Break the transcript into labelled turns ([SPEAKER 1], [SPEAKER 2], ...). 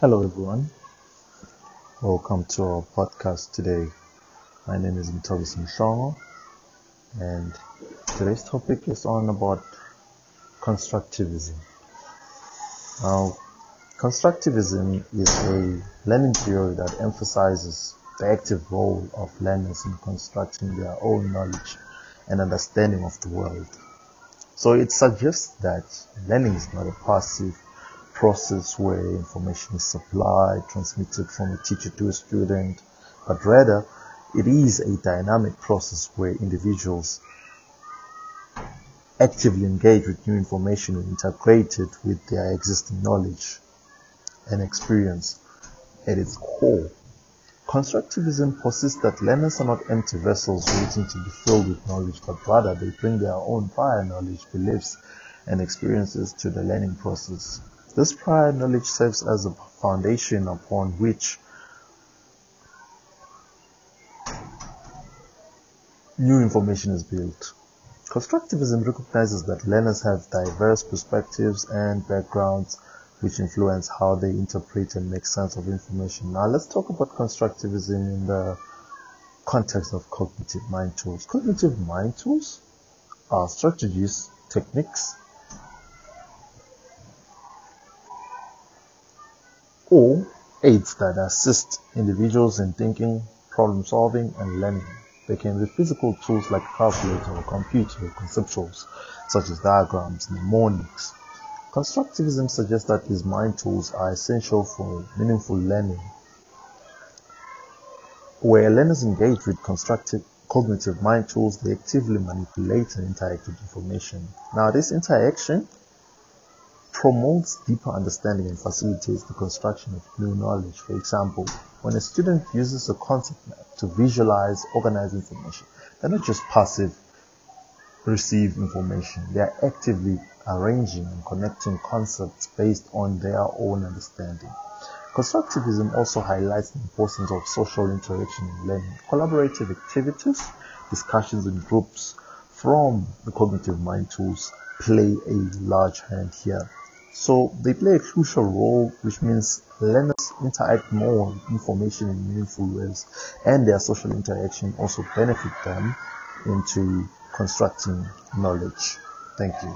[SPEAKER 1] Hello, everyone. Welcome to our podcast today. My name is Mtobis Mshongo, and today's topic is on about constructivism. Now, constructivism is a learning theory that emphasizes the active role of learners in constructing their own knowledge and understanding of the world. So it suggests that learning is not a passive process where information is supplied, transmitted from a teacher to a student, but rather it is a dynamic process where individuals actively engage with new information and integrate it with their existing knowledge and experience at its core. Constructivism persists that learners are not empty vessels waiting to be filled with knowledge, but rather they bring their own prior knowledge, beliefs, and experiences to the learning process. This prior knowledge serves as a foundation upon which new information is built. Constructivism recognizes that learners have diverse perspectives and backgrounds which influence how they interpret and make sense of information. Now let's talk about constructivism in the context of cognitive mind tools. Cognitive mind tools are strategies, techniques, or aids that assist individuals in thinking, problem solving, and learning. They can be physical tools like a calculator or computer or conceptuals such as diagrams, mnemonics. Constructivism suggests that these mind tools are essential for meaningful learning. Where learners engage with constructive cognitive mind tools, they actively manipulate and interact with information. Now, this interaction promotes deeper understanding and facilitates the construction of new knowledge. For example, when a student uses a concept map to visualize, organize information, they're not just passive receive information. They are actively arranging and connecting concepts based on their own understanding. Constructivism also highlights the importance of social interaction in learning. Collaborative activities, discussions in groups from the cognitive mind tools play a large hand here. So they play a crucial role, which means learners interact more with information in meaningful ways, and their social interaction also benefit them into constructing knowledge. Thank you.